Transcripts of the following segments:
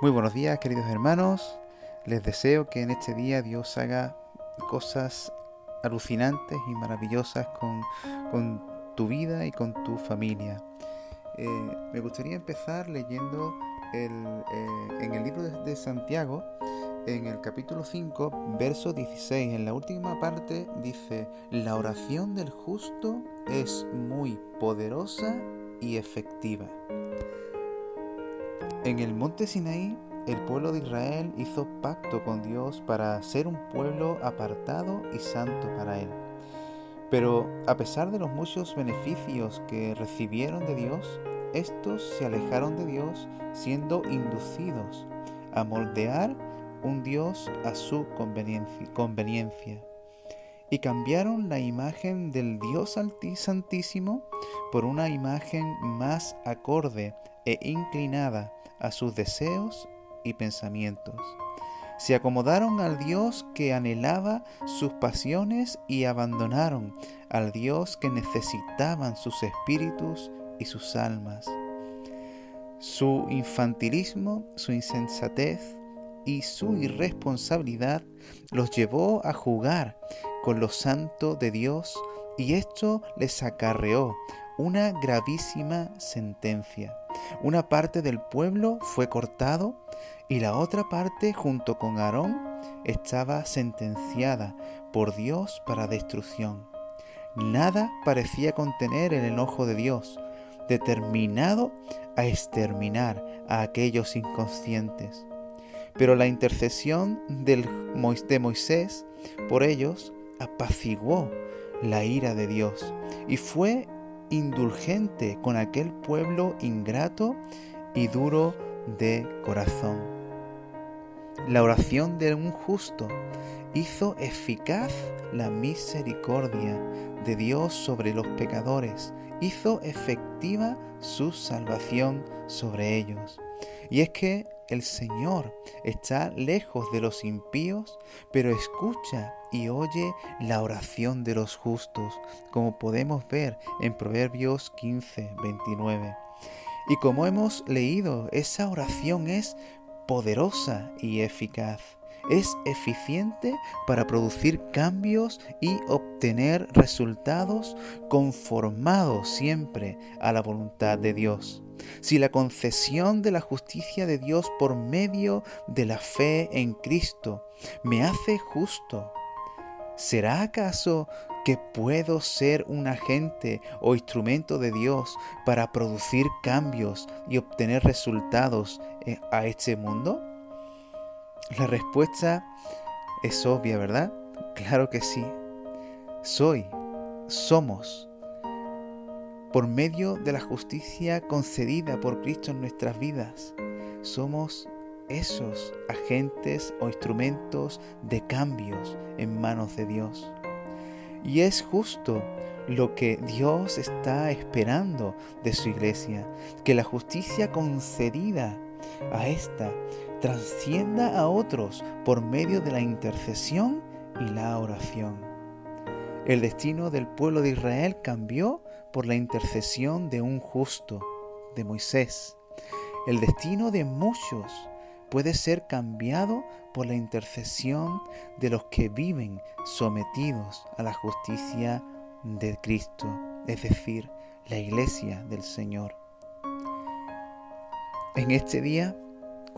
Muy buenos días queridos hermanos, les deseo que en este día Dios haga cosas alucinantes y maravillosas con, tu vida y con tu familia. Eh, me gustaría empezar leyendo eh, en el libro de, de Santiago, en el capítulo 5, verso 16, en la última parte dice, la oración del justo es muy poderosa y efectiva. En el monte Sinaí, el pueblo de Israel hizo pacto con Dios para ser un pueblo apartado y santo para Él. Pero a pesar de los muchos beneficios que recibieron de Dios, estos se alejaron de Dios siendo inducidos a moldear un Dios a su conveniencia y cambiaron la imagen del Dios Santísimo por una imagen más acorde e inclinada a sus deseos y pensamientos. Se acomodaron al Dios que anhelaba sus pasiones y abandonaron al Dios que necesitaban sus espíritus y sus almas. Su infantilismo, su insensatez y su irresponsabilidad los llevó a jugar con lo santo de Dios y esto les acarreó una gravísima sentencia. Una parte del pueblo fue cortado y la otra parte, junto con Aarón, estaba sentenciada por Dios para destrucción. Nada parecía contener el enojo de Dios, determinado a exterminar a aquellos inconscientes. Pero la intercesión de Moisés por ellos apaciguó la ira de Dios y fue indulgente con aquel pueblo ingrato y duro de corazón. La oración de un justo hizo eficaz la misericordia de Dios sobre los pecadores, hizo efectiva su salvación sobre ellos. Y es que el Señor está lejos de los impíos, pero escucha y oye la oración de los justos, como podemos ver en Proverbios 15, 29. Y como hemos leído, esa oración es poderosa y eficaz. Es eficiente para producir cambios y obtener resultados conformados siempre a la voluntad de Dios si la concesión de la justicia de Dios por medio de la fe en Cristo me hace justo, ¿será acaso que puedo ser un agente o instrumento de Dios para producir cambios y obtener resultados eh, a este mundo? La respuesta es obvia, ¿verdad? Claro que sí. Soy, somos por medio de la justicia concedida por Cristo en nuestras vidas. Somos esos agentes o instrumentos de cambios en manos de Dios. Y es justo lo que Dios está esperando de su iglesia, que la justicia concedida a esta trascienda a otros por medio de la intercesión y la oración. El destino del pueblo de Israel cambió por la intercesión de un justo, de Moisés. El destino de muchos puede ser cambiado por la intercesión de los que viven sometidos a la justicia de Cristo, es decir, la iglesia del Señor. En este día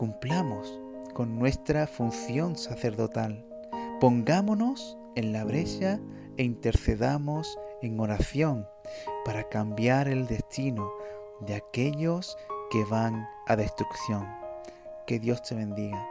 cumplamos con nuestra función sacerdotal. Pongámonos en la brecha e intercedamos en oración para cambiar el destino de aquellos que van a destrucción. Que Dios te bendiga.